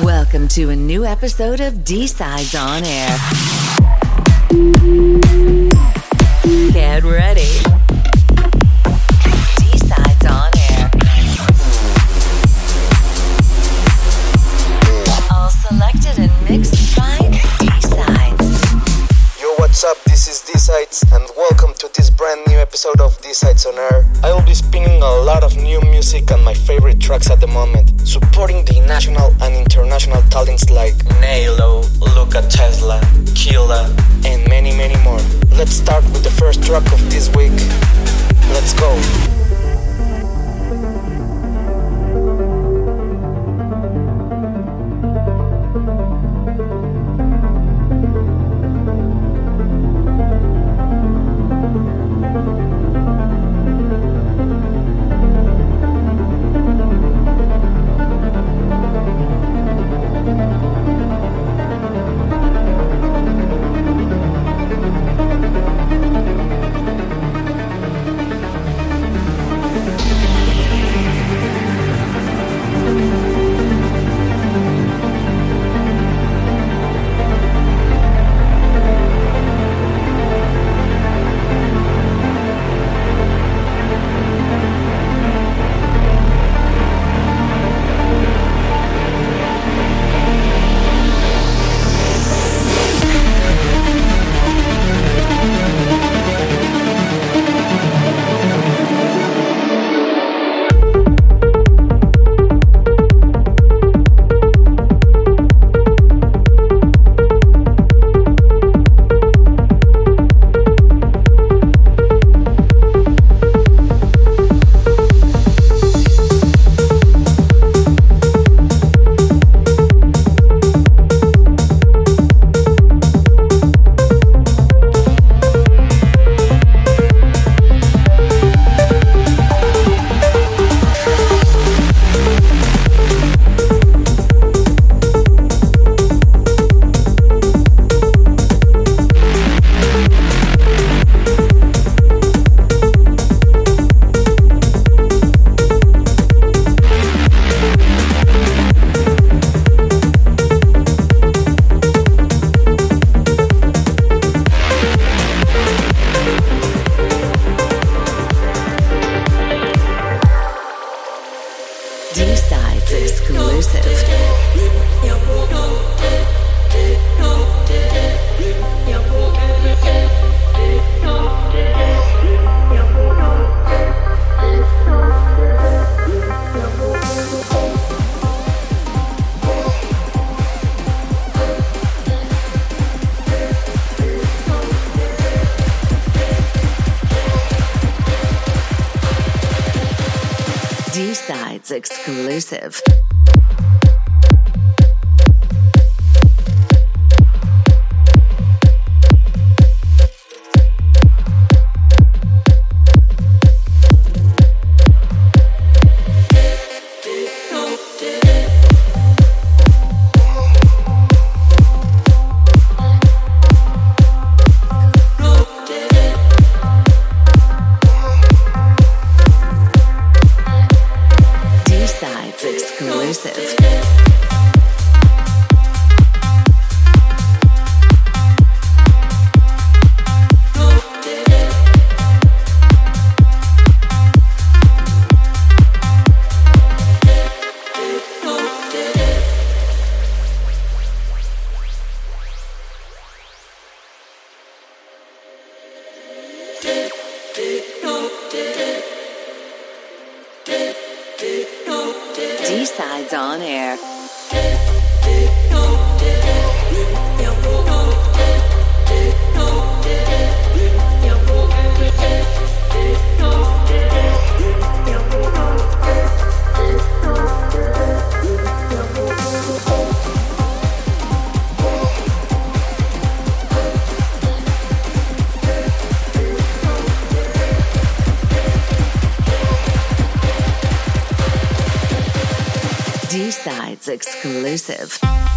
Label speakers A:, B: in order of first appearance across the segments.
A: Welcome to a new episode of D Sides on Air. Get ready.
B: Brand new episode of D-Sides on Air. I will be spinning a lot of new music and my favorite tracks at the moment, supporting the national and international talents like Nalo, Luca Tesla, Killa, and many, many more. Let's start with the first track of this week. Let's go.
A: Exclusive. Exclusive. Sides exclusive.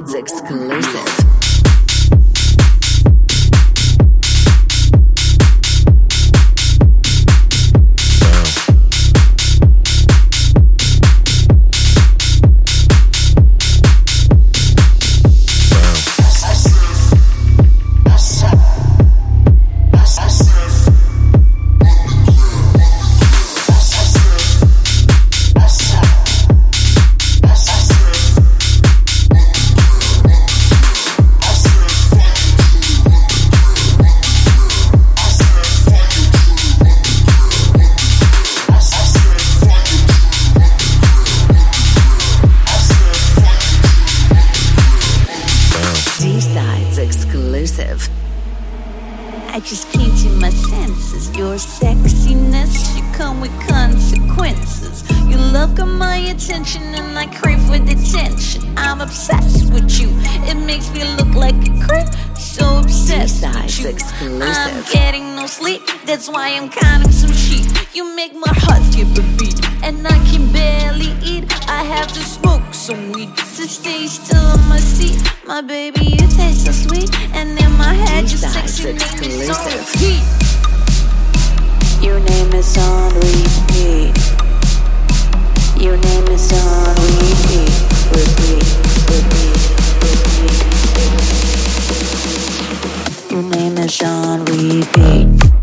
A: D-Sides exclusive.
C: Attention and I crave for detention. I'm obsessed with you. It makes me look like a creep. So obsessed
A: D-Sides
C: with you.
A: exclusive.
C: I'm getting no sleep. That's why I'm counting some sheep. You make my heart skip a beat. And I can barely eat. I have to smoke some weed to stay still on my seat. My baby, you taste so sweet. And in my head, your
A: D-Sides
C: sexy name is on
A: exclusive.
C: repeat. Your name is on repeat. Your name is John Reed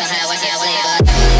C: somehow I get flavor.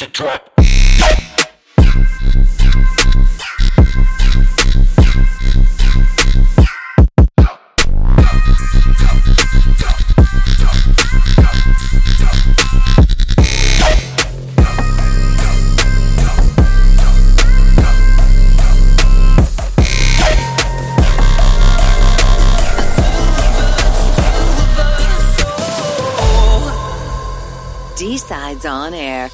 C: it's a drop. D-Sides on air.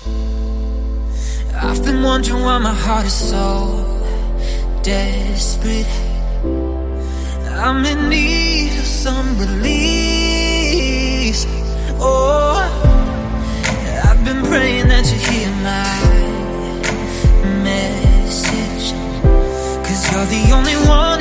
C: I've been wondering why my heart is so desperate.
D: I'm in need
A: of some release. Oh, I've been praying that you hear my message. Cause you're the only one.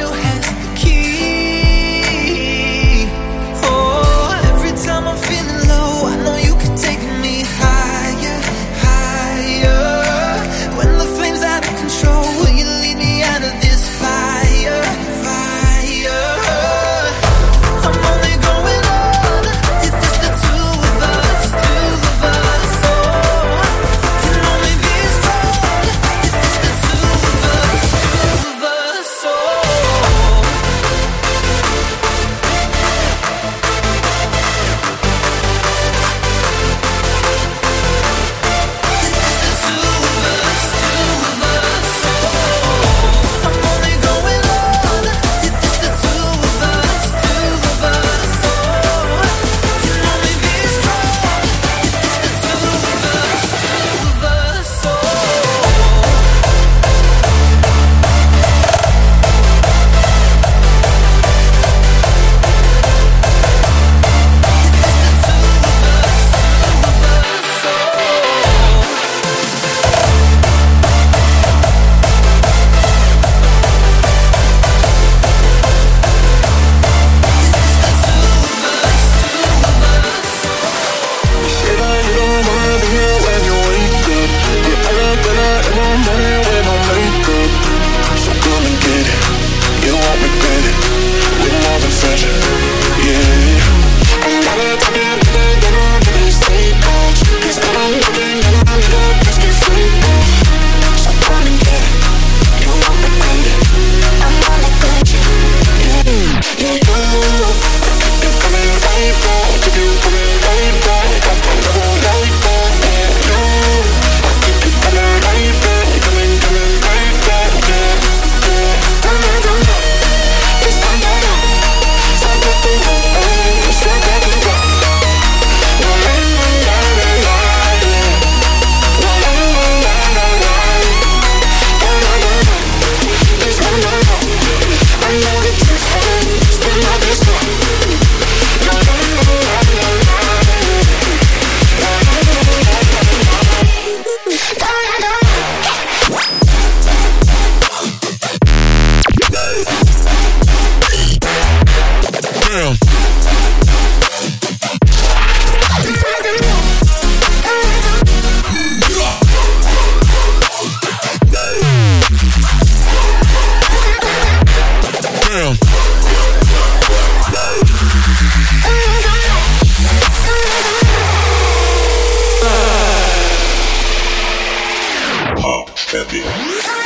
A: Heavy.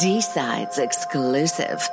A: D Sides exclusive.